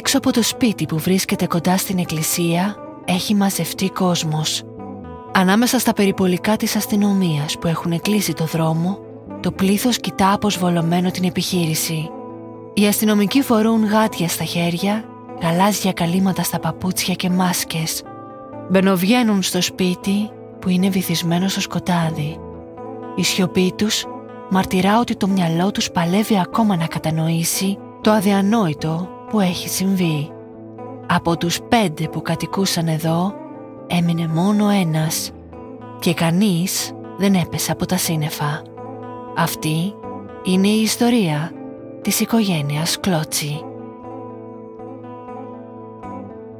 Έξω από το σπίτι που βρίσκεται κοντά στην εκκλησία έχει μαζευτεί κόσμος. Ανάμεσα στα περιπολικά της αστυνομίας που έχουν κλείσει το δρόμο, το πλήθος κοιτά αποσβολωμένο την επιχείρηση. Οι αστυνομικοί φορούν γάτια στα χέρια, γαλάζια καλύματα στα παπούτσια και μάσκες. Μπαινοβγαίνουν στο σπίτι που είναι βυθισμένο στο σκοτάδι. Η σιωπή τους μαρτυρά ότι το μυαλό τους παλεύει ακόμα να κατανοήσει το αδιανόητο που έχει συμβεί. Από τους πέντε που κατοικούσαν εδώ έμεινε μόνο ένας και κανείς δεν έπεσε από τα σύννεφα. Αυτή είναι η ιστορία της οικογένειας Κλώτσι.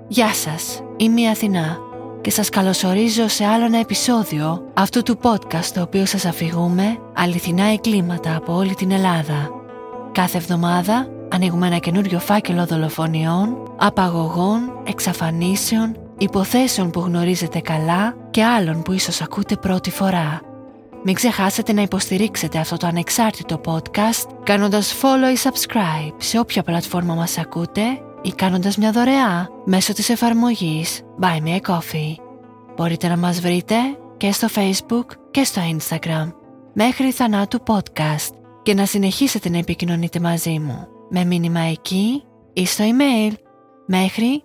Γεια σας, είμαι η Αθηνά και σας καλωσορίζω σε άλλο ένα επεισόδιο αυτού του podcast το οποίο σας αφηγούμε αληθινά εγκλήματα από όλη την Ελλάδα. Κάθε εβδομάδα ανοίγουμε ένα καινούριο φάκελο δολοφονιών, απαγωγών, εξαφανίσεων, υποθέσεων που γνωρίζετε καλά και άλλων που ίσως ακούτε πρώτη φορά. Μην ξεχάσετε να υποστηρίξετε αυτό το ανεξάρτητο podcast κάνοντας follow ή subscribe σε όποια πλατφόρμα μας ακούτε ή κάνοντας μια δωρεά μέσω της εφαρμογής Buy Me a Coffee. Μπορείτε να μας βρείτε και στο Facebook και στο Instagram μέχρι θανάτου podcast και να συνεχίσετε να επικοινωνείτε μαζί μου με μήνυμα εκεί ή στο email μέχρι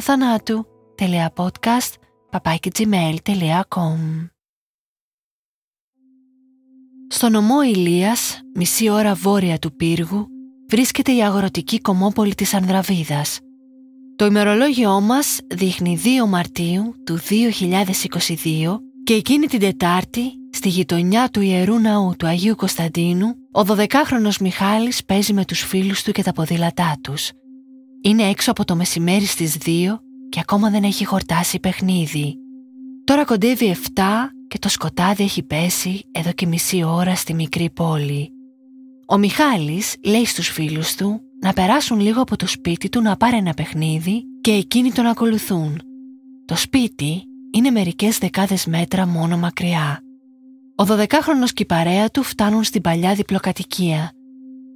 .θανάτου.podcast Στο νομό Ηλίας, μισή ώρα βόρεια του πύργου, βρίσκεται η αγροτική κομμόπολη της Ανδραβίδας. Το ημερολόγιό μας δείχνει 2 Μαρτίου του 2022 και εκείνη την Τετάρτη, στη γειτονιά του Ιερού Ναού του Αγίου Κωνσταντίνου, ο 12χρονος Μιχάλης παίζει με τους φίλους του και τα ποδήλατά τους. Είναι έξω από το μεσημέρι στις 2 και ακόμα δεν έχει χορτάσει παιχνίδι. Τώρα κοντεύει 7 και το σκοτάδι έχει πέσει εδώ και μισή ώρα στη μικρή πόλη. Ο Μιχάλης λέει στους φίλους του να περάσουν λίγο από το σπίτι του να πάρει ένα παιχνίδι και εκείνοι τον ακολουθούν. Το σπίτι είναι μερικές δεκάδες μέτρα μόνο μακριά. Ο 12χρονος και η παρέα του φτάνουν στην παλιά διπλοκατοικία.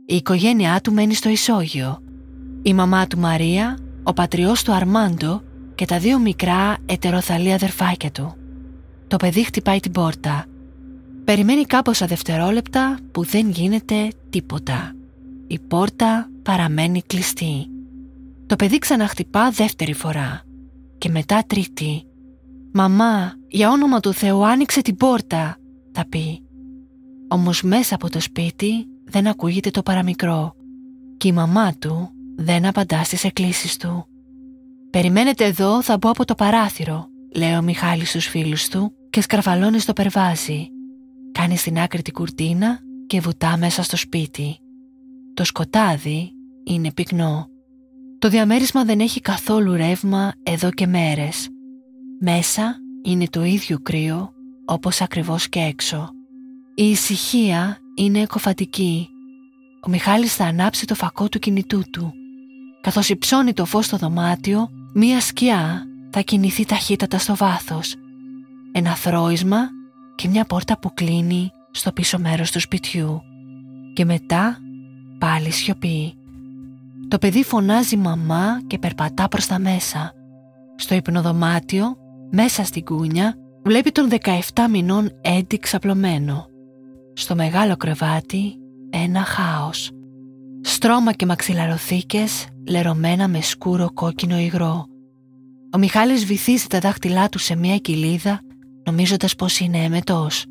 Η οικογένειά του μένει στο ισόγειο. Η μαμά του Μαρία, ο πατριός του Αρμάντο και τα δύο μικρά ετεροθαλή αδερφάκια του. Το παιδί χτυπάει την πόρτα. Περιμένει κάμποσα δευτερόλεπτα που δεν γίνεται τίποτα. Η πόρτα παραμένει κλειστή. Το παιδί ξαναχτυπά δεύτερη φορά και μετά τρίτη. «Μαμά, για όνομα του Θεού άνοιξε την πόρτα», θα πει. Όμως μέσα από το σπίτι δεν ακούγεται το παραμικρό και η μαμά του δεν απαντά στις εκκλήσεις του. «Περιμένετε εδώ, θα μπω από το παράθυρο», λέει ο Μιχάλης στους φίλους του και σκαρφαλώνει στο περβάζι. Κάνει στην άκρη την κουρτίνα και βουτά μέσα στο σπίτι. Το σκοτάδι είναι πυκνό. Το διαμέρισμα δεν έχει καθόλου ρεύμα εδώ και μέρες. Μέσα είναι το ίδιο κρύο όπως ακριβώς και έξω. Η ησυχία είναι εκοφατική. Ο Μιχάλης θα ανάψει το φακό του κινητού του. Καθώς υψώνει το φως στο δωμάτιο, μία σκιά θα κινηθεί ταχύτατα στο βάθος. Ένα θρόισμα και μια πόρτα που κλείνει στο πίσω μέρος του σπιτιού. Και μετά πάλι σιωπή. Το παιδί φωνάζει μαμά και περπατά προς τα μέσα. Στο υπνοδωμάτιο, μέσα στην κούνια, βλέπει τον 17 μηνών Έντι ξαπλωμένο. Στο μεγάλο κρεβάτι, ένα χάος. Στρώμα και μαξιλαροθήκες λερωμένα με σκούρο κόκκινο υγρό. Ο Μιχάλης βυθίζει τα δάχτυλά του σε μια κοιλίδα νομίζοντας πως είναι εμετός.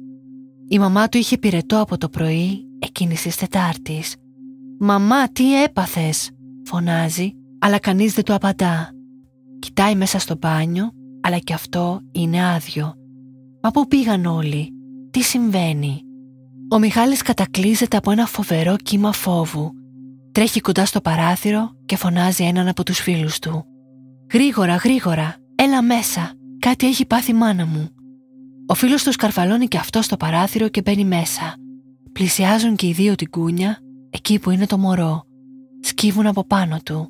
Η μαμά του είχε πυρετό από το πρωί εκείνης της Τετάρτης. «Μαμά, τι έπαθες» φωνάζει, αλλά κανείς δεν του απαντά. Κοιτάει μέσα στο μπάνιο, αλλά και αυτό είναι άδειο. Μα πού πήγαν όλοι, τι συμβαίνει; Ο Μιχάλης κατακλείζεται από ένα φοβερό κύμα φόβου. Τρέχει κοντά στο παράθυρο και φωνάζει έναν από τους φίλους του. «Γρήγορα, γρήγορα, έλα μέσα, κάτι έχει πάθει μάνα μου». Ο φίλος του σκαρφαλώνει και αυτό στο παράθυρο και μπαίνει μέσα. Πλησιάζουν και οι δύο την κούνια, εκεί που είναι το μωρό. Σκύβουν από πάνω του.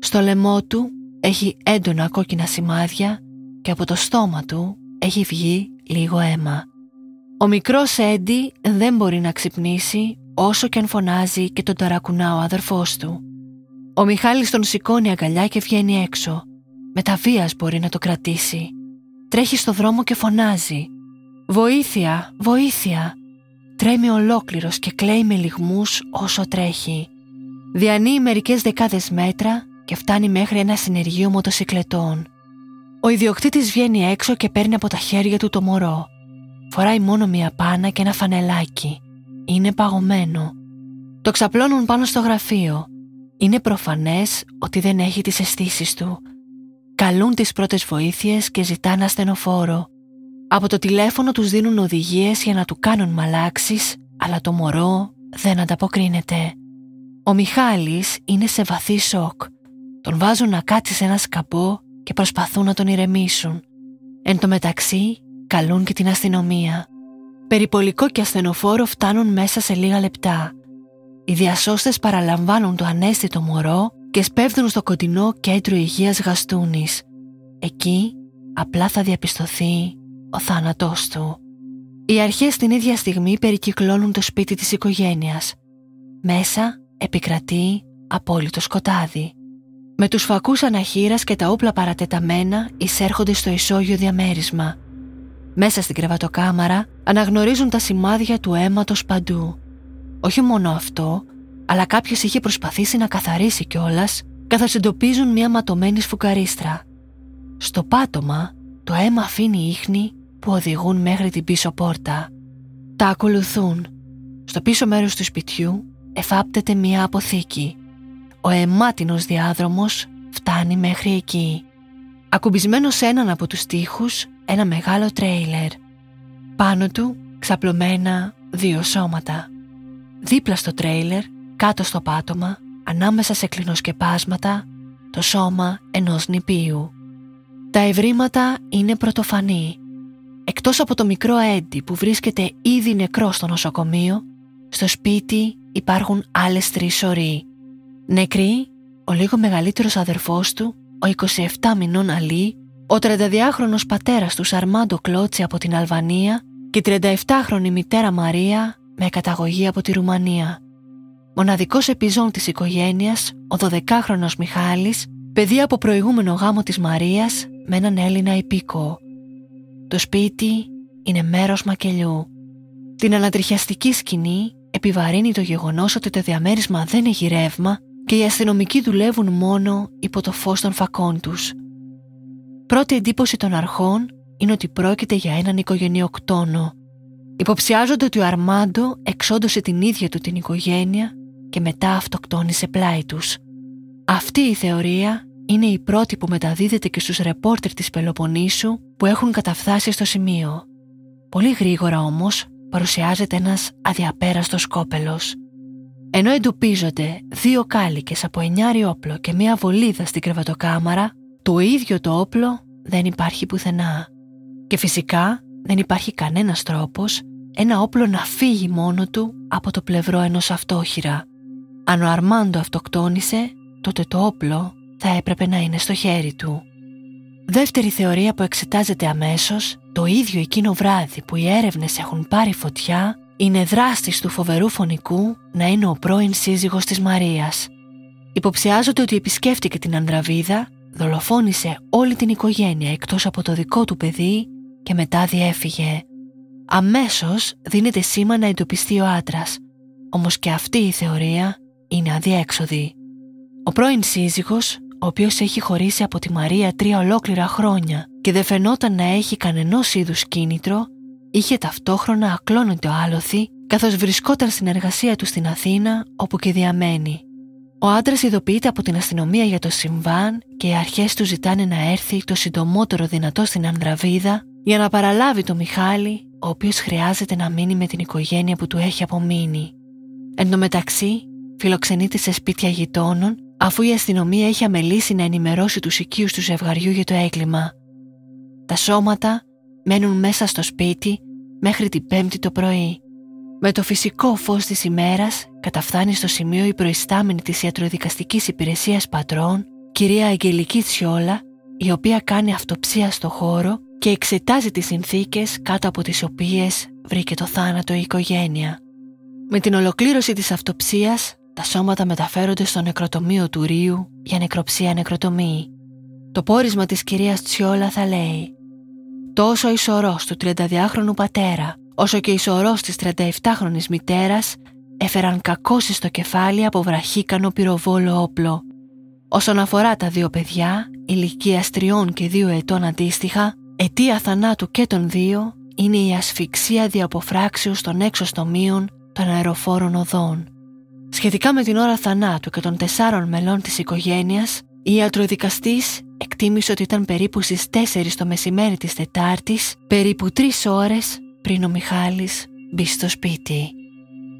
Στο λαιμό του έχει έντονα κόκκινα σημάδια και από το στόμα του έχει βγει λίγο αίμα. Ο μικρός Έντι δεν μπορεί να ξυπνήσει όσο και αν φωνάζει και τον ταρακουνά ο αδερφός του. Ο Μιχάλης τον σηκώνει αγκαλιά και βγαίνει έξω. Με τα βίας μπορεί να το κρατήσει. Τρέχει στο δρόμο και φωνάζει. «Βοήθεια! Βοήθεια!» Τρέμει ολόκληρος και κλαίει με λιγμούς όσο τρέχει. Διανύει μερικές δεκάδες μέτρα και φτάνει μέχρι ένα συνεργείο μοτοσυκλετών. Ο ιδιοκτήτης βγαίνει έξω και παίρνει από τα χέρια του το μωρό. Φοράει μόνο μία πάνα και ένα φανελάκι. Είναι παγωμένο. Το ξαπλώνουν πάνω στο γραφείο. Είναι προφανές ότι δεν έχει τις αισθήσεις του. Καλούν τις πρώτες βοήθειες και ζητάνε ασθενοφόρο. Από το τηλέφωνο τους δίνουν οδηγίες για να του κάνουν μαλάξεις, αλλά το μωρό δεν ανταποκρίνεται. Ο Μιχάλης είναι σε βαθύ σοκ. Τον βάζουν να κάτσει σε ένα σκαμπό και προσπαθούν να τον ηρεμήσουν. Εν τω μεταξύ, καλούν και την αστυνομία. Περιπολικό και ασθενοφόρο φτάνουν μέσα σε λίγα λεπτά. Οι διασώστες παραλαμβάνουν το ανέστητο μωρό και σπέβδουν στο κοντινό κέντρο υγείας Γαστούνης. Εκεί απλά θα διαπιστωθεί ο θάνατός του. Οι αρχές την ίδια στιγμή περικυκλώνουν το σπίτι της οικογένειας. Μέσα επικρατεί απόλυτο σκοτάδι. Με τους φακούς αναχείρας και τα όπλα παρατεταμένα εισέρχονται στο ισόγειο διαμέρισμα. Μέσα στην κρεβατοκάμαρα αναγνωρίζουν τα σημάδια του αίματος παντού. Όχι μόνο αυτό, αλλά κάποιος είχε προσπαθήσει να καθαρίσει κιόλας καθώς εντοπίζουν μια ματωμένη σφουγγαρίστρα. Στο πάτωμα το αίμα αφήνει ίχνη που οδηγούν μέχρι την πίσω πόρτα. Τα ακολουθούν. Στο πίσω μέρος του σπιτιού εφάπτεται μια αποθήκη. Ο αιμάτινος διάδρομος φτάνει μέχρι εκεί. Ακουμπισμένος σε έναν από τους τοίχους ένα μεγάλο τρέιλερ. Πάνω του ξαπλωμένα δύο σώματα. Δίπλα στο τρέιλερ, κάτω στο πάτωμα, ανάμεσα σε κλινοσκεπάσματα, το σώμα ενός νηπίου. Τα ευρήματα είναι πρωτοφανή. Εκτός από το μικρό Έντι που βρίσκεται ήδη νεκρό στο νοσοκομείο, στο σπίτι υπάρχουν άλλες τρεις σωροί. Νεκροί, ο λίγο μεγαλύτερος αδερφός του, ο 27 μηνών Αλή, ο 32χρονος πατέρας του Σαρμάντο Κλότσι από την Αλβανία και η 37χρονη μητέρα Μαρία με καταγωγή από τη Ρουμανία. Μοναδικός επιζών της οικογένειας, ο 12χρονος Μιχάλης, παιδί από προηγούμενο γάμο της Μαρίας με έναν Έλληνα υπήκο. Το σπίτι είναι μέρος μακελιού. Την ανατριχιαστική σκηνή επιβαρύνει το γεγονός ότι το διαμέρισμα δεν έχει ρεύμα και οι αστυνομικοί δουλεύουν μόνο υπό το φως των φακών τους. Πρώτη εντύπωση των αρχών είναι ότι πρόκειται για έναν οικογενειοκτόνο. Υποψιάζονται ότι ο Αρμάντο εξόντωσε την ίδια του την οικογένεια και μετά αυτοκτόνησε πλάι τους. Αυτή η θεωρία είναι η πρώτη που μεταδίδεται και στους ρεπόρτερ της Πελοποννήσου που έχουν καταφθάσει στο σημείο. Πολύ γρήγορα όμως παρουσιάζεται ένας αδιαπέραστος κόπελος. Ενώ εντοπίζονται δύο κάλικες από εννιάρι όπλο και μία βολίδα στην κρεβατοκάμαρα, το ίδιο το όπλο δεν υπάρχει πουθενά. Και φυσικά δεν υπάρχει κανένας τρόπος ένα όπλο να φύγει μόνο του από το πλευρό ενός αυτόχειρα. Αν ο Αρμάντο αυτοκτόνησε, τότε το όπλο θα έπρεπε να είναι στο χέρι του. Δεύτερη θεωρία που εξετάζεται αμέσως, το ίδιο εκείνο βράδυ που οι έρευνες έχουν πάρει φωτιά, είναι δράστης του φοβερού φωνικού να είναι ο πρώην σύζυγος της Μαρίας. Υποψιάζονται ότι επισκέφτηκε την Ανδραβίδα, δολοφόνησε όλη την οικογένεια εκτός από το δικό του παιδί και μετά διέφυγε. Αμέσως δίνεται σήμα να εντοπιστεί ο άντρας, όμως και αυτή η θεωρία είναι αδιέξοδη. Ο πρώην σύζυγος ο οποίος έχει χωρίσει από τη Μαρία τρία ολόκληρα χρόνια και δεν φαινόταν να έχει κανενός είδους κίνητρο, είχε ταυτόχρονα ακλώνεται ο άλοθη καθώς βρισκόταν στην εργασία του στην Αθήνα όπου και διαμένει. Ο άντρας ειδοποιείται από την αστυνομία για το συμβάν και οι αρχές του ζητάνε να έρθει το συντομότερο δυνατό στην Ανδραβίδα για να παραλάβει τον Μιχάλη, ο οποίος χρειάζεται να μείνει με την οικογένεια που του έχει απομείνει. Εν τω μεταξύ, φιλοξενείται σε σπίτια γειτόνων αφού η αστυνομία έχει αμελήσει να ενημερώσει τους οικείους του ζευγαριού για το έγκλημα. Τα σώματα μένουν μέσα στο σπίτι μέχρι την πέμπτη το πρωί. Με το φυσικό φως της ημέρας καταφθάνει στο σημείο η προϊστάμενη της ιατροδικαστικής υπηρεσίας πατρών, κυρία Αγγελική Τσιόλα, η οποία κάνει αυτοψία στο χώρο και εξετάζει τις συνθήκες κάτω από τις οποίες βρήκε το θάνατο η οικογένεια. Με την ολοκλήρωση της αυτοψίας τα σώματα μεταφέρονται στο νεκροτομείο του Ρίου για νεκροψία νεκροτομή. Το πόρισμα της κυρίας Τσιόλα θα λέει «Τόσο η σωρός του 32χρονου πατέρα, όσο και η σωρός της 37χρονης μητέρας έφεραν κακώσει στο κεφάλι από βραχίκανο πυροβόλο όπλο. Όσον αφορά τα δύο παιδιά, ηλικία τριών και δύο ετών αντίστοιχα, αιτία θανάτου και των δύο είναι η ασφυξία διαποφράξεως των έξω στομείων των αεροφόρων οδών. Σχετικά με την ώρα θανάτου και των τεσσάρων μελών της οικογένειας, η ιατροδικαστής εκτίμησε ότι ήταν περίπου στις 4 το μεσημέρι της Τετάρτης, περίπου 3 ώρες πριν ο Μιχάλης μπει στο σπίτι.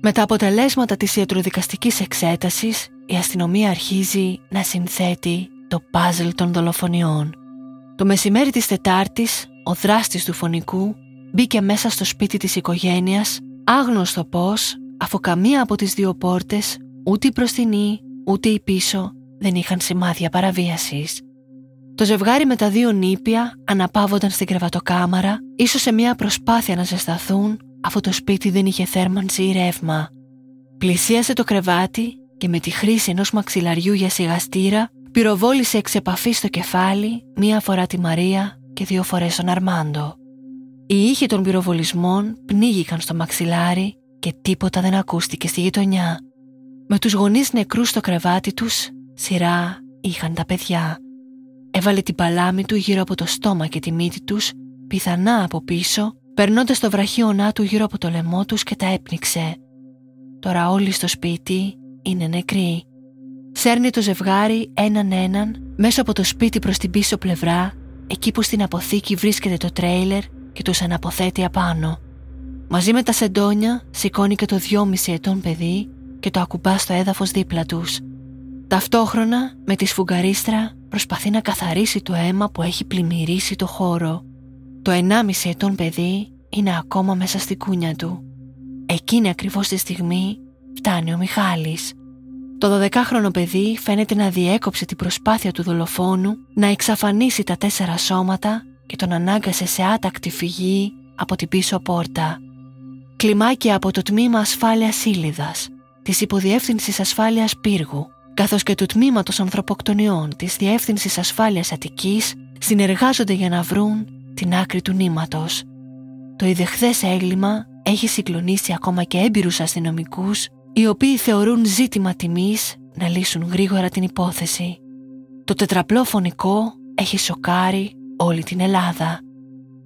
Με τα αποτελέσματα της ιατροδικαστικής εξέτασης, η αστυνομία αρχίζει να συνθέτει το πάζλ των δολοφονιών. Το μεσημέρι της Τετάρτης, ο δράστης του φωνικού μπήκε μέσα στο σπίτι της οικογένειας, άγνωστο πώς, αφού καμία από τις δύο πόρτες, ούτε η προστινή, ούτε η πίσω, δεν είχαν σημάδια παραβίασης. Το ζευγάρι με τα δύο νήπια αναπαύονταν στην κρεβατοκάμαρα, ίσως σε μια προσπάθεια να ζεσταθούν, αφού το σπίτι δεν είχε θέρμανση ή ρεύμα. Πλησίασε το κρεβάτι και με τη χρήση ενός μαξιλαριού για σιγαστήρα πυροβόλησε εξ επαφής στο κεφάλι μία φορά τη Μαρία και δύο φορές τον Αρμάντο. Οι ήχοι των πυροβολισμών πνίγηκαν στο μαξιλάρι και τίποτα δεν ακούστηκε στη γειτονιά. Με τους γονείς νεκρούς στο κρεβάτι τους, σειρά είχαν τα παιδιά. Έβαλε την παλάμη του γύρω από το στόμα και τη μύτη τους, πιθανά από πίσω, περνώντας το βραχίωνά του γύρω από το λαιμό τους και τα έπνιξε. Τώρα όλοι στο σπίτι είναι νεκροί. Σέρνει το ζευγάρι έναν έναν μέσα από το σπίτι προς την πίσω πλευρά, εκεί που στην αποθήκη βρίσκεται το τρέιλερ και τους αναποθέτει απάνω. Μαζί με τα σεντόνια σηκώνει και το δυόμιση ετών παιδί και το ακουμπά στο έδαφος δίπλα τους. Ταυτόχρονα με τη σφουγγαρίστρα προσπαθεί να καθαρίσει το αίμα που έχει πλημμυρίσει το χώρο. Το ενάμιση ετών παιδί είναι ακόμα μέσα στη κούνια του. Εκείνη ακριβώς τη στιγμή φτάνει ο Μιχάλης. Το 12χρονο παιδί φαίνεται να διέκοψε την προσπάθεια του δολοφόνου να εξαφανίσει τα τέσσερα σώματα και τον ανάγκασε σε άτακτη φυγή από την πίσω πόρτα. Κλιμάκια από το τμήμα ασφάλειας Ήλιδας, της υποδιεύθυνσης ασφάλειας Πύργου, καθώς και του τμήματος ανθρωποκτονιών της Διεύθυνσης Ασφάλειας Αττικής συνεργάζονται για να βρουν την άκρη του νήματος. Το ιδεχθές έγκλημα έχει συγκλονίσει ακόμα και έμπειρους αστυνομικούς οι οποίοι θεωρούν ζήτημα τιμής να λύσουν γρήγορα την υπόθεση. Το τετραπλό φωνικό έχει σοκάρει όλη την Ελλάδα.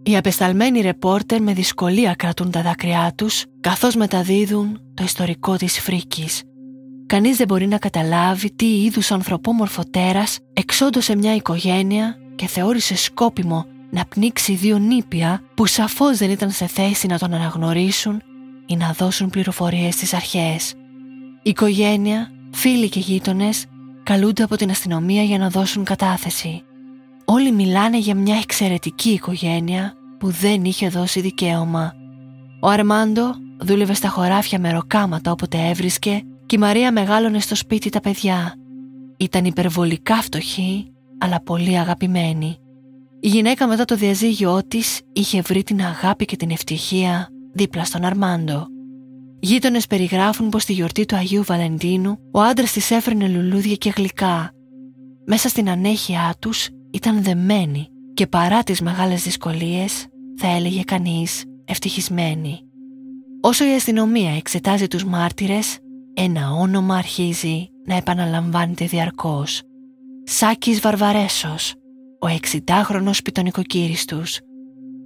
Οι απεσταλμένοι ρεπόρτερ με δυσκολία κρατούν τα δάκρυά τους καθώς μεταδίδουν το ιστορικό της φρίκης. Κανείς δεν μπορεί να καταλάβει τι είδους ανθρωπόμορφο τέρας εξόντωσε μια οικογένεια και θεώρησε σκόπιμο να πνίξει δύο νήπια που σαφώς δεν ήταν σε θέση να τον αναγνωρίσουν ή να δώσουν πληροφορίες στις αρχές. Η οικογένεια, φίλοι και γείτονες καλούνται από την αστυνομία για να δώσουν κατάθεση. Όλοι μιλάνε για μια εξαιρετική οικογένεια που δεν είχε δώσει δικαίωμα. Ο Αρμάντο δούλευε στα χωράφια με ροκάματα όποτε έβρισκε και η Μαρία μεγάλωνε στο σπίτι τα παιδιά. Ήταν υπερβολικά φτωχή, αλλά πολύ αγαπημένη. Η γυναίκα μετά το διαζύγιό της είχε βρει την αγάπη και την ευτυχία δίπλα στον Αρμάντο. Γείτονες περιγράφουν πως στη γιορτή του Αγίου Βαλεντίνου ο άντρας της έφερνε λουλούδια και γλυκά. Μέσα στην ανέχειά τους ήταν δεμένοι και παρά τις μεγάλες δυσκολίες θα έλεγε κανείς ευτυχισμένοι. Όσο η αστυνομία εξετάζει τους μάρτυρες, ένα όνομα αρχίζει να επαναλαμβάνεται διαρκώς. Σάκης Βαρβαρέσος, ο 60χρονος πιτονικοκύριστους.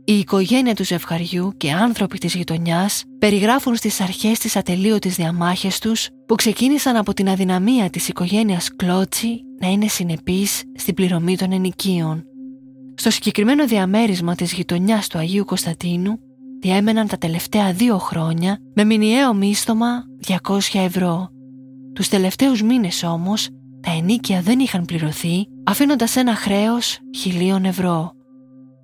Η οικογένεια του ζευγαριού και άνθρωποι της γειτονιάς περιγράφουν στις αρχές της ατελείωτης διαμάχες τους που ξεκίνησαν από την αδυναμία της οικογένειας Κλότσι να είναι συνεπής στην πληρωμή των ενοικίων. Στο συγκεκριμένο διαμέρισμα της γειτονιάς του Αγίου Κωνσταντίνου διέμεναν τα τελευταία δύο χρόνια με μηνιαίο μίσθωμα 200 ευρώ. Τους τελευταίους μήνες όμως τα ενίκια δεν είχαν πληρωθεί αφήνοντας ένα χρέος χιλίων ευρώ.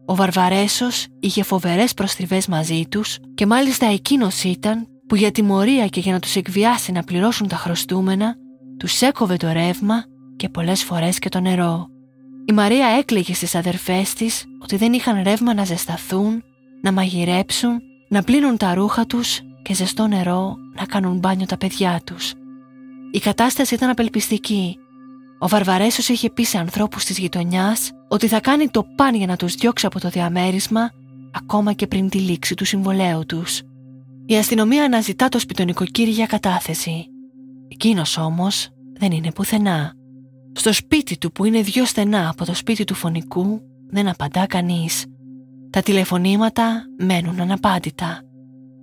Ο Βαρβαρέσος είχε φοβερές προστριβές μαζί τους και μάλιστα εκείνος ήταν που για τιμωρία και για να τους εκβιάσει να πληρώσουν τα χρωστούμενα τους έκοβε το ρεύμα και πολλές φορές και το νερό. Η Μαρία έκλαιγε στις αδερφές της ότι δεν είχαν ρεύμα να ζεσταθούν, να μαγειρέψουν, να πλύνουν τα ρούχα τους και ζεστό νερό να κάνουν μπάνιο τα παιδιά τους. Η κατάσταση ήταν απελπιστική. Ο Βαρβαρέσος είχε πει σε ανθρώπους της γειτονιάς ότι θα κάνει το παν για να τους διώξει από το διαμέρισμα ακόμα και πριν τη λήξη του συμβολέου τους. Η αστυνομία αναζητά το σπιτονικοκύρι για κατάθεση. Εκείνος όμως δεν είναι πουθενά. Στο σπίτι του που είναι δυο στενά από το σπίτι του φωνικού δεν απαντά κανείς. Τα τηλεφωνήματα μένουν αναπάντητα.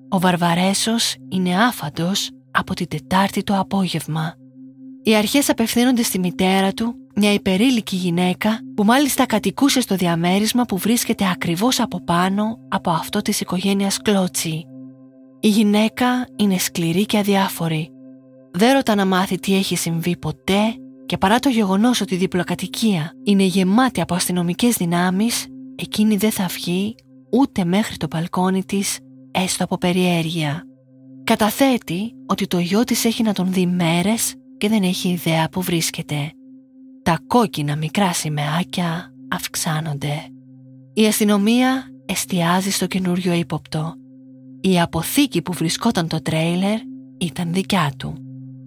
Ο Βαρβαρέσος είναι άφαντος από την Τετάρτη το απόγευμα. Οι αρχές απευθύνονται στη μητέρα του, μια υπερήλικη γυναίκα που μάλιστα κατοικούσε στο διαμέρισμα που βρίσκεται ακριβώς από πάνω από αυτό της οικογένειας Κλώτσι. Η γυναίκα είναι σκληρή και αδιάφορη. Δεν ρωτά να μάθει τι έχει συμβεί ποτέ και παρά το γεγονός ότι η διπλοκατοικία είναι γεμάτη από αστυνομικές δυνάμεις, εκείνη δεν θα βγει ούτε μέχρι το μπαλκόνι της, έστω από περιέργεια. Καταθέτει ότι το γιο της έχει να τον δει μέρες και δεν έχει ιδέα που βρίσκεται. Τα κόκκινα μικρά σημαίακια αυξάνονται. Η αστυνομία εστιάζει στο καινούριο ύποπτο. Η αποθήκη που βρισκόταν το τρέιλερ ήταν δικιά του.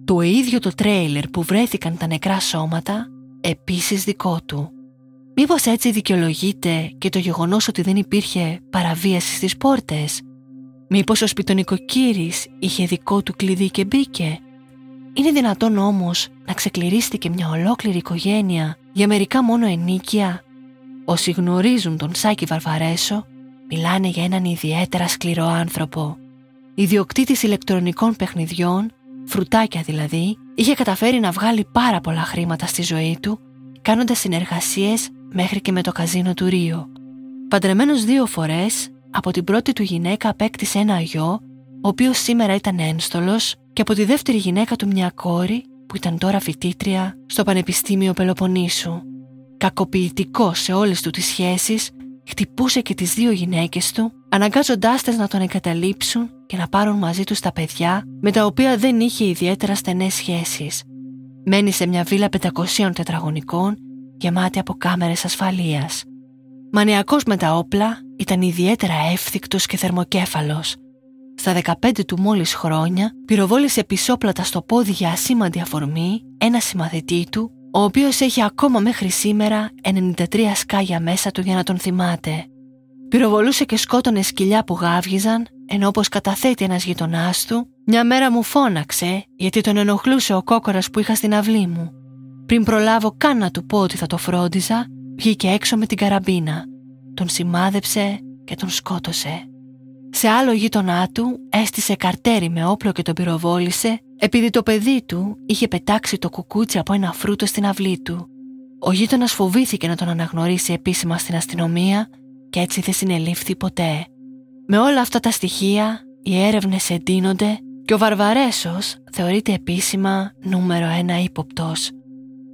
Το ίδιο το τρέιλερ που βρέθηκαν τα νεκρά σώματα επίσης δικό του. Μήπως έτσι δικαιολογείται και το γεγονός ότι δεν υπήρχε παραβίαση στις πόρτες; Μήπως ο σπιτονικοκύρης είχε δικό του κλειδί και μπήκε; Είναι δυνατόν όμως να ξεκληρίστηκε μια ολόκληρη οικογένεια για μερικά μόνο ενίκεια. Όσοι γνωρίζουν τον Σάκη Βαρβαρέσο μιλάνε για έναν ιδιαίτερα σκληρό άνθρωπο. Ιδιοκτήτης ηλεκτρονικών παιχνιδιών, φρουτάκια δηλαδή, είχε καταφέρει να βγάλει πάρα πολλά χρήματα στη ζωή του κάνοντας συνεργασίες μέχρι και με το καζίνο του Ρίο. Παντρεμένος δύο φορές, από την πρώτη του γυναίκα απέκτησε ένα γιο, ο οποίος σήμερα ήταν ένστολος και από τη δεύτερη γυναίκα του μια κόρη που ήταν τώρα φοιτήτρια στο Πανεπιστήμιο Πελοποννήσου. Κακοποιητικό σε όλες του τις σχέσεις, χτυπούσε και τις δύο γυναίκες του, αναγκάζοντάς τες να τον εγκαταλείψουν και να πάρουν μαζί τους τα παιδιά με τα οποία δεν είχε ιδιαίτερα στενές σχέσεις. Μένει σε μια βίλα 500 τετραγωνικών γεμάτη από κάμερες ασφαλείας. Μανιακός με τα όπλα ήταν ιδιαίτερα εύθυκτος και θερμοκέφαλος – στα 15 του μόλις χρόνια πυροβόλησε πισόπλατα στο πόδι για ασήμαντη αφορμή ένα συμμαθητή του, ο οποίος έχει ακόμα μέχρι σήμερα 93 σκάγια μέσα του για να τον θυμάται. Πυροβολούσε και σκότωνε σκυλιά που γάβγιζαν, ενώ όπως καταθέτει ένας γειτονάς του, μια μέρα μου φώναξε γιατί τον ενοχλούσε ο κόκορας που είχα στην αυλή μου. Πριν προλάβω καν να του πω ότι θα το φρόντιζα, βγήκε έξω με την καραμπίνα. Τον σημάδεψε και τον σκότωσε. Σε άλλο γείτονά του έστησε καρτέρι με όπλο και τον πυροβόλησε επειδή το παιδί του είχε πετάξει το κουκούτσι από ένα φρούτο στην αυλή του. Ο γείτονας φοβήθηκε να τον αναγνωρίσει επίσημα στην αστυνομία και έτσι δεν συνελήφθη ποτέ. Με όλα αυτά τα στοιχεία οι έρευνες εντείνονται και ο Βαρβαρέσος θεωρείται επίσημα νούμερο ένα ύποπτος.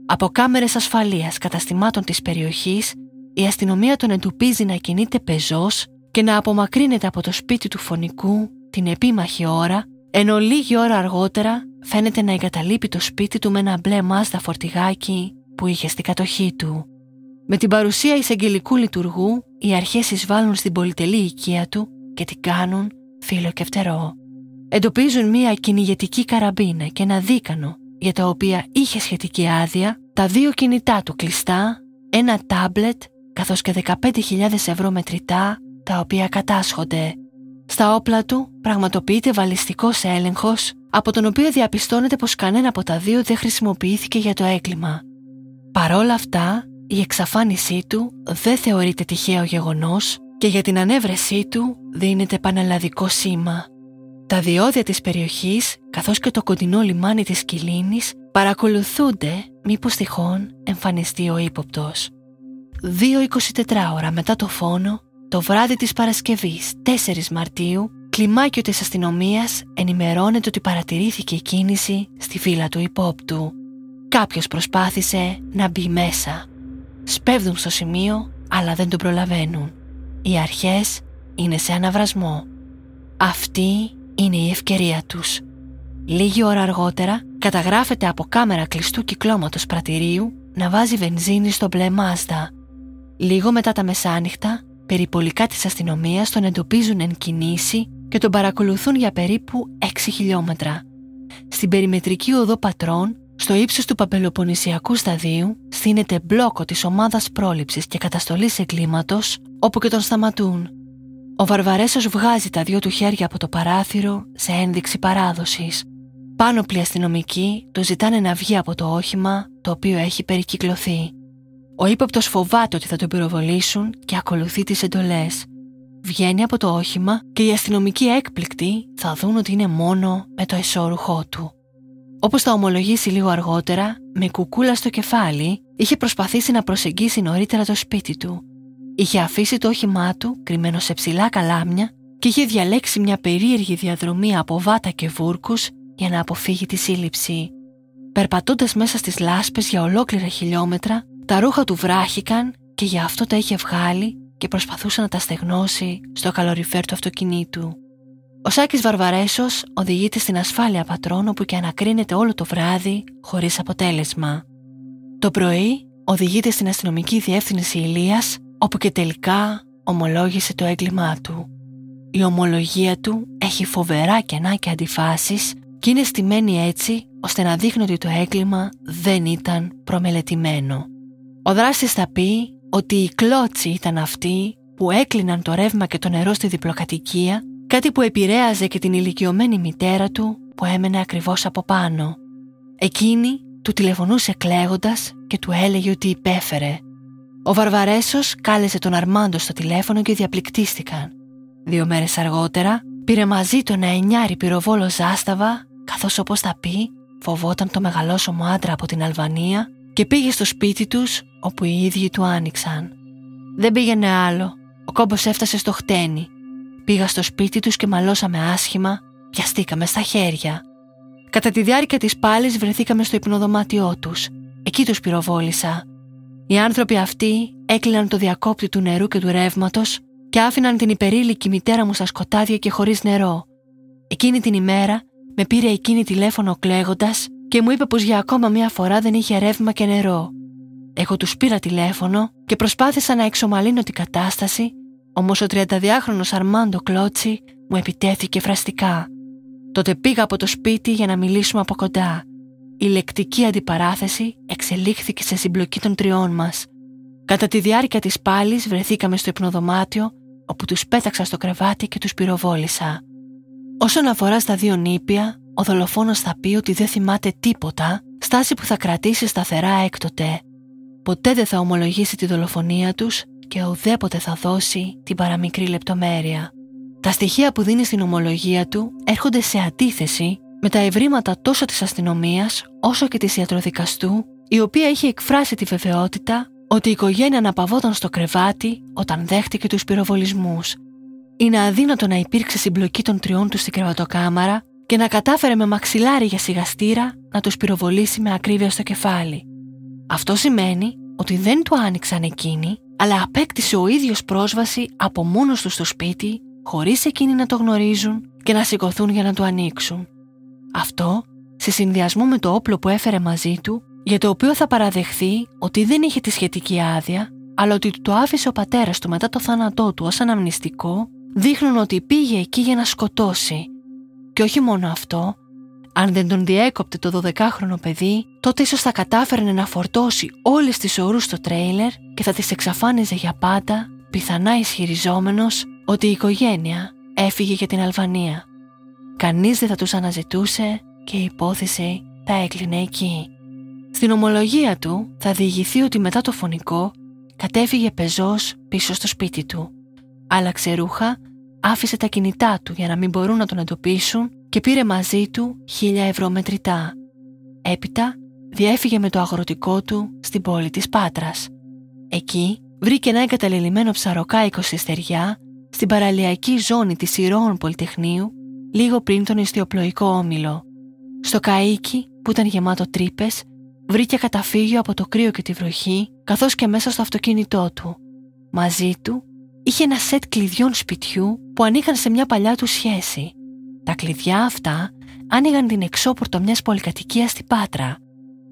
Από κάμερες ασφαλείας καταστημάτων της περιοχής η αστυνομία τον εντοπίζει να κινείται πεζός και να απομακρύνεται από το σπίτι του φωνικού την επίμαχη ώρα, ενώ λίγη ώρα αργότερα φαίνεται να εγκαταλείπει το σπίτι του με ένα μπλε μάστα φορτηγάκι που είχε στην κατοχή του. Με την παρουσία εισαγγελικού λειτουργού, οι αρχές εισβάλλουν στην πολυτελή οικία του και την κάνουν φίλο και φτερό. Εντοπίζουν μία κυνηγετική καραμπίνα και ένα δίκανο για τα οποία είχε σχετική άδεια, τα δύο κινητά του κλειστά, ένα τάμπλετ καθώς και 15.000 ευρώ μετρητά τα οποία κατάσχονται. Στα όπλα του πραγματοποιείται βαλιστικός έλεγχος από τον οποίο διαπιστώνεται πως κανένα από τα δύο δεν χρησιμοποιήθηκε για το έγκλημα. Παρόλα αυτά, η εξαφάνισή του δεν θεωρείται τυχαίο γεγονός και για την ανέβρεσή του δίνεται πανελλαδικό σήμα. Τα διόδια της περιοχής καθώς και το κοντινό λιμάνι της Κιλίνης παρακολουθούνται μήπως τυχόν εμφανιστεί ο ύποπτος. Δύο 24 ώρα μετά το φόνο το βράδυ της Παρασκευής, 4 Μαρτίου, κλιμάκιο της αστυνομίας ενημερώνεται ότι παρατηρήθηκε κίνηση στη φύλλα του υπόπτου. Κάποιος προσπάθησε να μπει μέσα. Σπέβδουν στο σημείο, αλλά δεν τον προλαβαίνουν. Οι αρχές είναι σε αναβρασμό. Αυτή είναι η ευκαιρία τους. Λίγη ώρα αργότερα καταγράφεται από κάμερα κλειστού κυκλώματος πρατηρίου να βάζει βενζίνη στο μπλε Μάστα. Λίγο μετά τα μεσάνυχτα περιπολικά της αστυνομίας τον εντοπίζουν εν κινήσει και τον παρακολουθούν για περίπου 6 χιλιόμετρα. στην περιμετρική οδό Πατρών, στο ύψος του Παπελοποννησιακού σταδίου, στείνεται μπλόκο της ομάδας πρόληψης και καταστολής εγκλήματος, όπου και τον σταματούν. Ο Βαρβαρέσος βγάζει τα δυο του χέρια από το παράθυρο σε ένδειξη παράδοσης. Πάνωπλοι αστυνομικοί του ζητάνε να βγει από το όχημα το οποίο έχει περικυκλωθεί. Ο ύποπτος φοβάται ότι θα τον πυροβολήσουν και ακολουθεί τις εντολές. Βγαίνει από το όχημα και οι αστυνομικοί έκπληκτοι θα δουν ότι είναι μόνο με το εσώρουχό του. Όπως θα ομολογήσει λίγο αργότερα, με κουκούλα στο κεφάλι, είχε προσπαθήσει να προσεγγίσει νωρίτερα το σπίτι του. Είχε αφήσει το όχημά του κρυμμένο σε ψηλά καλάμια και είχε διαλέξει μια περίεργη διαδρομή από βάτα και βούρκους για να αποφύγει τη σύλληψη. Περπατώντας μέσα στις λάσπες για ολόκληρα χιλιόμετρα, τα ρούχα του βράχηκαν και γι' αυτό τα είχε βγάλει και προσπαθούσε να τα στεγνώσει στο καλοριφέρ του αυτοκινήτου. Ο Σάκης Βαρβαρέσος οδηγείται στην ασφάλεια πατρών όπου και ανακρίνεται όλο το βράδυ χωρίς αποτέλεσμα. Το πρωί οδηγείται στην αστυνομική διεύθυνση Ηλίας όπου και τελικά ομολόγησε το έγκλημά του. Η ομολογία του έχει φοβερά κενά και αντιφάσεις και είναι στημένη έτσι ώστε να δείχνει ότι το έγκλημα δεν ήταν προμελετημένο. Ο δράστης θα πει ότι οι κλώτσοι ήταν αυτοί που έκλειναν το ρεύμα και το νερό στη διπλοκατοικία, κάτι που επηρέαζε και την ηλικιωμένη μητέρα του που έμενε ακριβώς από πάνω. Εκείνη του τηλεφωνούσε κλαίγοντας και του έλεγε ότι υπέφερε. Ο Βαρβαρέσος κάλεσε τον Αρμάντο στο τηλέφωνο και διαπληκτίστηκαν. Δύο μέρες αργότερα πήρε μαζί τον εννιάρη πυροβόλο Ζάσταβα, καθώς όπως θα πει φοβόταν το μεγαλόσωμο άντρα από την Αλβανία και πήγε στο σπίτι τους όπου οι ίδιοι του άνοιξαν. Δεν πήγαινε άλλο. Ο κόμπος έφτασε στο χτένι. Πήγα στο σπίτι τους και μαλώσαμε άσχημα, πιαστήκαμε στα χέρια. Κατά τη διάρκεια της πάλης βρεθήκαμε στο υπνοδωμάτιό τους. Εκεί τους πυροβόλησα. Οι άνθρωποι αυτοί έκλειναν το διακόπτη του νερού και του ρεύματος και άφηναν την υπερήλικη μητέρα μου στα σκοτάδια και χωρίς νερό. Εκείνη την ημέρα με πήρε εκείνη τηλέφωνο κλαίγοντας και μου είπε πως για ακόμα μία φορά δεν είχε ρεύμα και νερό. Εγώ τους πήρα τηλέφωνο και προσπάθησα να εξομαλύνω την κατάσταση, όμως ο 32χρονο Αρμάντο Κλότσι μου επιτέθηκε φραστικά. Τότε πήγα από το σπίτι για να μιλήσουμε από κοντά. Η λεκτική αντιπαράθεση εξελίχθηκε σε συμπλοκή των τριών μας. Κατά τη διάρκεια της πάλης βρεθήκαμε στο υπνοδωμάτιο, όπου τους πέταξα στο κρεβάτι και τους πυροβόλησα. Όσον αφορά στα δύο νήπια, ο δολοφόνος θα πει ότι δεν θυμάται τίποτα, στάση που θα κρατήσει σταθερά έκτοτε. Ποτέ δεν θα ομολογήσει τη δολοφονία τους και ουδέποτε θα δώσει την παραμικρή λεπτομέρεια. Τα στοιχεία που δίνει στην ομολογία του έρχονται σε αντίθεση με τα ευρήματα τόσο της αστυνομίας όσο και της ιατροδικαστού, η οποία είχε εκφράσει τη βεβαιότητα ότι η οικογένεια αναπαυόταν στο κρεβάτι όταν δέχτηκε τους πυροβολισμούς. Είναι αδύνατο να υπήρξε συμπλοκή των τριών τους στην κρεβατοκάμαρα και να κατάφερε με μαξιλάρι για σιγαστήρα να τους πυροβολήσει με ακρίβεια στο κεφάλι. Αυτό σημαίνει ότι δεν του άνοιξαν εκείνοι, αλλά απέκτησε ο ίδιος πρόσβαση από μόνος τους στο σπίτι, χωρίς εκείνοι να το γνωρίζουν και να σηκωθούν για να του ανοίξουν. Αυτό, σε συνδυασμό με το όπλο που έφερε μαζί του, για το οποίο θα παραδεχθεί ότι δεν είχε τη σχετική άδεια, αλλά ότι του το άφησε ο πατέρας του μετά το θάνατό του ως αναμνηστικό, δείχνουν ότι πήγε εκεί για να σκοτώσει και όχι μόνο αυτό, αν δεν τον διέκοπτε το 12χρονο παιδί, τότε ίσως θα κατάφερνε να φορτώσει όλες τις ορούς στο τρέιλερ και θα τις εξαφάνιζε για πάντα, πιθανά ισχυριζόμενος ότι η οικογένεια έφυγε για την Αλβανία. Κανείς δεν θα τους αναζητούσε και η υπόθεση θα έκλεινε εκεί. Στην ομολογία του θα διηγηθεί ότι μετά το φωνικό κατέφυγε πεζός πίσω στο σπίτι του. Άλλαξε ρούχα άφησε τα κινητά του για να μην μπορούν να τον εντοπίσουν και πήρε μαζί του χίλια ευρώ μετρητά. Έπειτα διέφυγε με το αγροτικό του στην πόλη της Πάτρας. Εκεί βρήκε ένα εγκαταλελειμμένο ψαροκάικο στη στεριά στην παραλιακή ζώνη της Ηρώων Πολυτεχνείου λίγο πριν τον ιστιοπλοϊκό όμιλο. Στο καΐκι που ήταν γεμάτο τρύπες, βρήκε καταφύγιο από το κρύο και τη βροχή καθώς και μέσα στο αυτοκίνητό του. Μαζί του είχε ένα σετ κλειδιών σπιτιού που ανήκαν σε μια παλιά του σχέση. Τα κλειδιά αυτά άνοιγαν την εξώπορτο μιας πολυκατοικίας στην Πάτρα.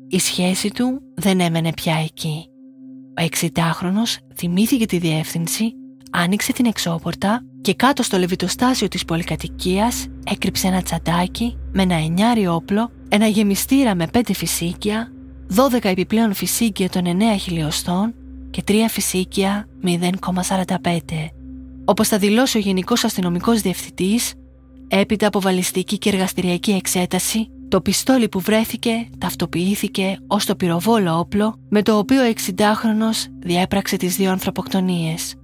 Η σχέση του δεν έμενε πια εκεί. Ο 60χρονος θυμήθηκε τη διεύθυνση, άνοιξε την εξώπορτα και κάτω στο λεβιτοστάσιο της πολυκατοικίας έκρυψε ένα τσαντάκι με ένα εννιάρι όπλο, ένα γεμιστήρα με πέντε φυσίκια, 12 επιπλέον φυσίκια των 9 χιλιοστών και 3 φυσίκια 0,45. Όπως θα δηλώσει ο Γενικός Αστυνομικός Διευθυντής, έπειτα από βαλιστική και εργαστηριακή εξέταση, το πιστόλι που βρέθηκε ταυτοποιήθηκε ως το πυροβόλο όπλο με το οποίο ο 60χρονος διέπραξε τις δύο ανθρωποκτονίες.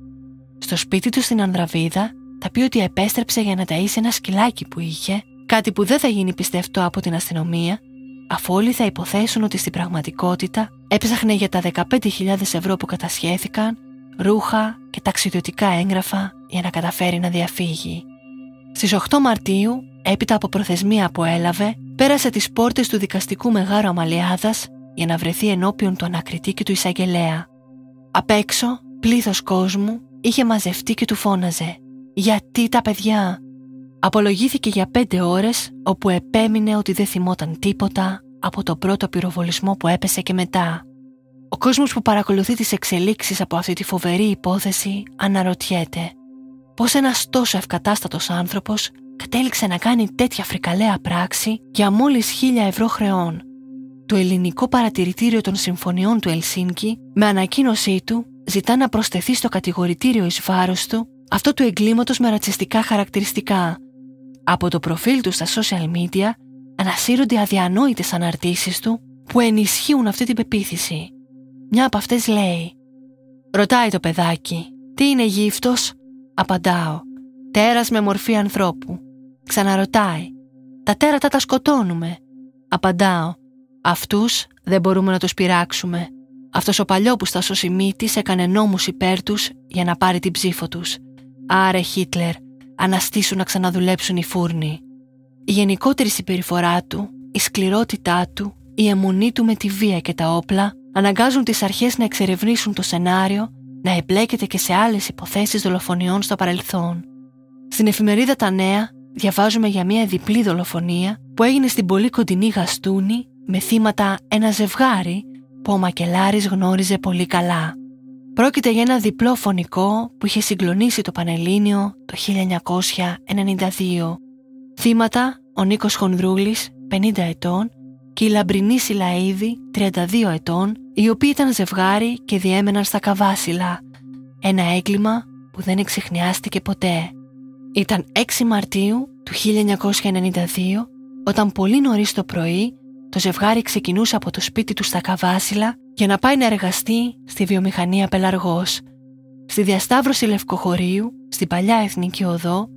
Στο σπίτι του στην Ανδραβίδα θα πει ότι επέστρεψε για να ταΐσει ένα σκυλάκι που είχε, κάτι που δεν θα γίνει πιστευτό από την αστυνομία, αφού όλοι θα υποθέσουν ότι στην πραγματικότητα έψαχνε για τα 15.000 ευρώ που κατασχέθηκαν, ρούχα και ταξιδιωτικά έγγραφα για να καταφέρει να διαφύγει. Στις 8 Μαρτίου, έπειτα από προθεσμία που έλαβε, πέρασε τις πόρτες του δικαστικού Μεγάρου Αμαλιάδας για να βρεθεί ενώπιον του ανακριτή και του εισαγγελέα. Απ' έξω, πλήθος κόσμου είχε μαζευτεί και του φώναζε «Γιατί τα παιδιά» Απολογήθηκε για πέντε ώρες όπου επέμεινε ότι δεν θυμόταν τίποτα από το πρώτο πυροβολισμό που έπεσε και μετά. Ο κόσμος που παρακολουθεί τις εξελίξεις από αυτή τη φοβερή υπόθεση αναρωτιέται πώς ένας τόσο ευκατάστατος άνθρωπος κατέληξε να κάνει τέτοια φρικαλέα πράξη για μόλις χίλια ευρώ χρεών; Το ελληνικό παρατηρητήριο των συμφωνιών του Ελσίνκη με ανακοίνωσή του ζητά να προσθεθεί στο κατηγορητήριο εις βάρος του αυτό του εγκλήματος με ρατσιστικά χαρακτηριστικά. Από το προφίλ του στα social media ανασύρονται αδιανόητες αναρτήσεις του που ενισχύουν αυτή την πεποίθηση. Μια από αυτές λέει Ρωτάει το παιδάκι «Τι είναι γύφτος» Απαντάω «Τέρας με μορφή ανθρώπου» Ξαναρωτάει «Τα τέρατα τα σκοτώνουμε» Απαντάω «Αυτούς δεν μπορούμε να τους πειράξουμε» Αυτός ο παλιόπουστα ο Σιμίτης έκανε νόμους υπέρ τους για να πάρει την ψήφο τους. Άρε Χίτλερ, αναστήσουν να ξαναδουλέψουν οι φούρνοι. Η γενικότερη συμπεριφορά του, η σκληρότητά του, η αιμονή του με τη βία και τα όπλα αναγκάζουν τις αρχές να εξερευνήσουν το σενάριο, να εμπλέκεται και σε άλλες υποθέσεις δολοφονιών στο παρελθόν. Στην εφημερίδα Τα Νέα διαβάζουμε για μια διπλή δολοφονία που έγινε στην πολύ κοντινή Γαστούνη με θύματα ένα ζευγάρι που ο Μακελάρης γνώριζε πολύ καλά. Πρόκειται για ένα διπλό φωνικό που είχε συγκλονίσει το Πανελλήνιο το 1992. Θύματα ο Νίκος Χονδρούλης, 50 ετών, και η Λαμπρινή Σιλαίδη, 32 ετών, οι οποίοι ήταν ζευγάρι και διέμεναν στα Καβάσιλα. Ένα έγκλημα που δεν εξηχνιάστηκε ποτέ. Ήταν 6 Μαρτίου του 1992, όταν πολύ νωρίς το πρωί το ζευγάρι ξεκινούσε από το σπίτι του στα Καβάσιλα για να πάει να εργαστεί στη βιομηχανία Πελαργός. Στη διασταύρωση Λευκοχωρίου, στην παλιά Εθνική Οδό,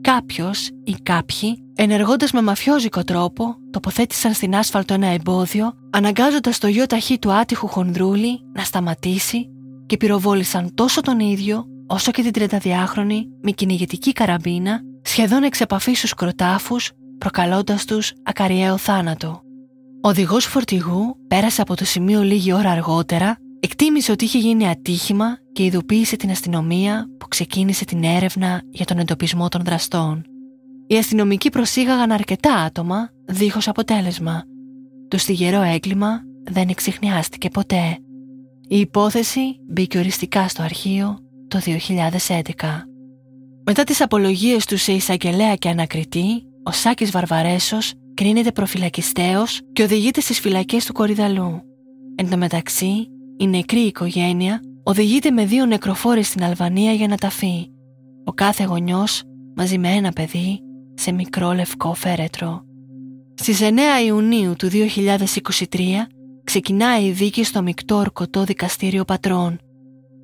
κάποιος ή κάποιοι, ενεργώντας με μαφιόζικο τρόπο, τοποθέτησαν στην άσφαλτο ένα εμπόδιο, αναγκάζοντας το γιο ταχύ του άτυχου Χονδρούλη να σταματήσει και πυροβόλησαν τόσο τον ίδιο όσο και την 32χρονη με κυνηγετική καραμπίνα, σχεδόν εξ επαφής στους κροτάφους, προκαλώντας τους ακαριαίο θάνατο. Ο οδηγός φορτηγού πέρασε από το σημείο λίγη ώρα αργότερα, εκτίμησε ότι είχε γίνει ατύχημα και ειδοποίησε την αστυνομία που ξεκίνησε την έρευνα για τον εντοπισμό των δραστών. Οι αστυνομικοί προσήγαγαν αρκετά άτομα, δίχως αποτέλεσμα. Το στιγερό έγκλημα δεν εξηχνιάστηκε ποτέ. Η υπόθεση μπήκε οριστικά στο αρχείο το 2011. Μετά τις απολογίες του σε εισαγγελέα και ανακριτή, ο Σάκης Βαρβαρέσος κρίνεται προφυλακιστέος και οδηγείται στις φυλακές του Κορυδαλού. Εν τω μεταξύ, η νεκρή οικογένεια οδηγείται με δύο νεκροφόρες στην Αλβανία για να ταφεί. Ο κάθε γονιός μαζί με ένα παιδί σε μικρό λευκό φέρετρο. Στις 9 Ιουνίου του 2023 ξεκινάει η δίκη στο μεικτό ορκωτό δικαστήριο πατρών.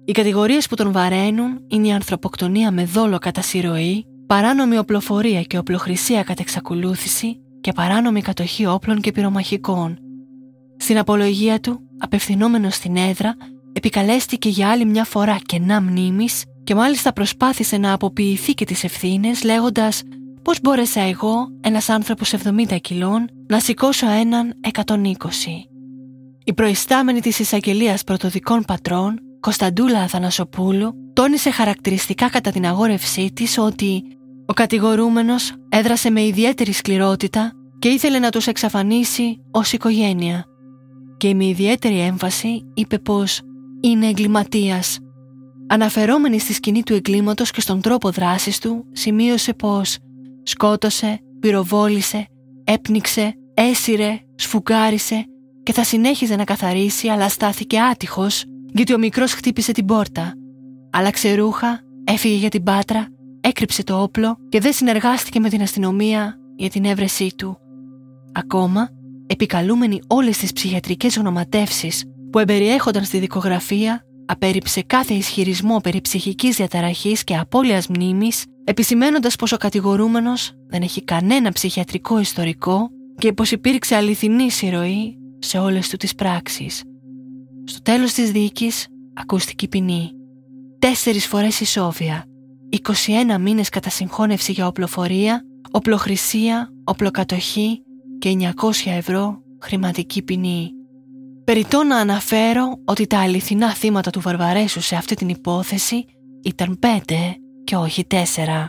Οι κατηγορίες που τον βαραίνουν είναι η ανθρωποκτονία με δόλο κατά συρροή, παράνομη οπλοφορία και οπλοχρησία κατά εξακολούθηση και παράνομη κατοχή όπλων και πυρομαχικών. Στην απολογία του, απευθυνόμενος στην έδρα, επικαλέστηκε για άλλη μια φορά κενά μνήμης και μάλιστα προσπάθησε να αποποιηθεί και τις ευθύνες λέγοντας «Πώς μπόρεσα εγώ, ένας άνθρωπος 70 κιλών, να σηκώσω έναν 120». Η προϊστάμενη της εισαγγελίας πρωτοδικών πατρών, Κωνσταντούλα Αθανασοπούλου, τόνισε χαρακτηριστικά κατά την αγόρευσή της ότι ο κατηγορούμενος έδρασε με ιδιαίτερη σκληρότητα και ήθελε να τους εξαφανίσει ως οικογένεια και με ιδιαίτερη έμφαση είπε πως είναι εγκληματίας. Αναφερόμενη στη σκηνή του εγκλήματος και στον τρόπο δράσης του, σημείωσε πως σκότωσε, πυροβόλησε, έπνιξε, έσυρε, σφουγγάρισε και θα συνέχιζε να καθαρίσει αλλά στάθηκε άτυχος γιατί ο μικρός χτύπησε την πόρτα. Άλλαξε ρούχα, έφυγε για την πάτρα, έκρυψε το όπλο και δεν συνεργάστηκε με την αστυνομία για την έβρεσή του. Ακόμα, επικαλούμενοι όλες τις ψυχιατρικές ονοματεύσεις που εμπεριέχονταν στη δικογραφία, απέρριψε κάθε ισχυρισμό περί ψυχικής διαταραχής και απώλειας μνήμης, επισημένοντας πως ο κατηγορούμενος δεν έχει κανένα ψυχιατρικό ιστορικό και πως υπήρξε αληθινή συρροή σε όλες του τις πράξεις. Στο τέλος της δίκης ακούστηκε η ποινή. Τέσσερις φορές ισόβια, 21 μήνες κατά συγχώνευση για οπλοφορία, οπλοχρησία, οπλοκατοχή και 900 ευρώ χρηματική ποινή. Περιτώ να αναφέρω ότι τα αληθινά θύματα του Βαρβαρέσου σε αυτή την υπόθεση ήταν πέντε και όχι τέσσερα.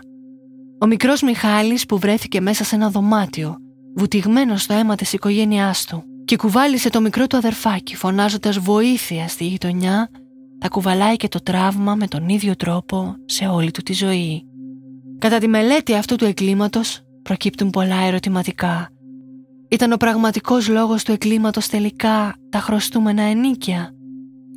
Ο μικρός Μιχάλης που βρέθηκε μέσα σε ένα δωμάτιο, βουτυγμένος στο αίμα της οικογένειάς του και κουβάλισε το μικρό του αδερφάκι φωνάζοντας βοήθεια στη γειτονιά, θα κουβαλάει και το τραύμα με τον ίδιο τρόπο σε όλη του τη ζωή. Κατά τη μελέτη αυτού του εγκλήματος προκύπτουν πολλά ερωτηματικά. Ήταν ο πραγματικός λόγος του εγκλήματος τελικά τα χρωστούμενα ενίκια;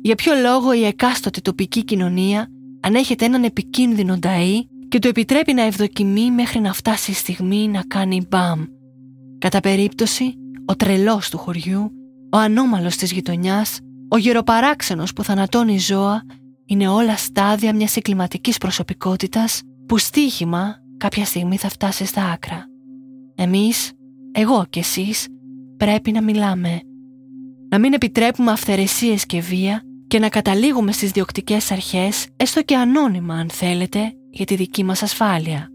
Για ποιο λόγο η εκάστοτε τοπική κοινωνία ανέχεται έναν επικίνδυνο νταΐ και του επιτρέπει να ευδοκιμεί μέχρι να φτάσει η στιγμή να κάνει μπαμ; Κατά περίπτωση, ο τρελός του χωριού, ο ανώμαλος της γειτονιάς, ο γεροπαράξενος που θανατώνει ζώα είναι όλα στάδια μιας εγκληματικής προσωπικότητας που στοίχημα κάποια στιγμή θα φτάσει στα άκρα. Εμείς, εγώ και εσείς, πρέπει να μιλάμε. Να μην επιτρέπουμε αυθαιρεσίες και βία και να καταλήγουμε στις διοκτικές αρχές, έστω και ανώνυμα αν θέλετε, για τη δική μας ασφάλεια.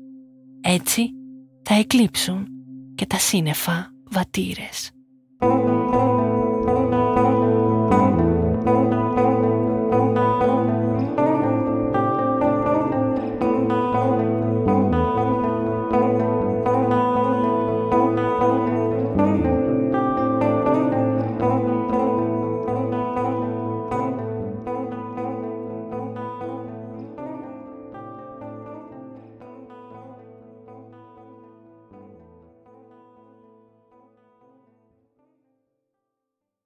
Έτσι θα εκλείψουν και τα σύννεφα βατήρες.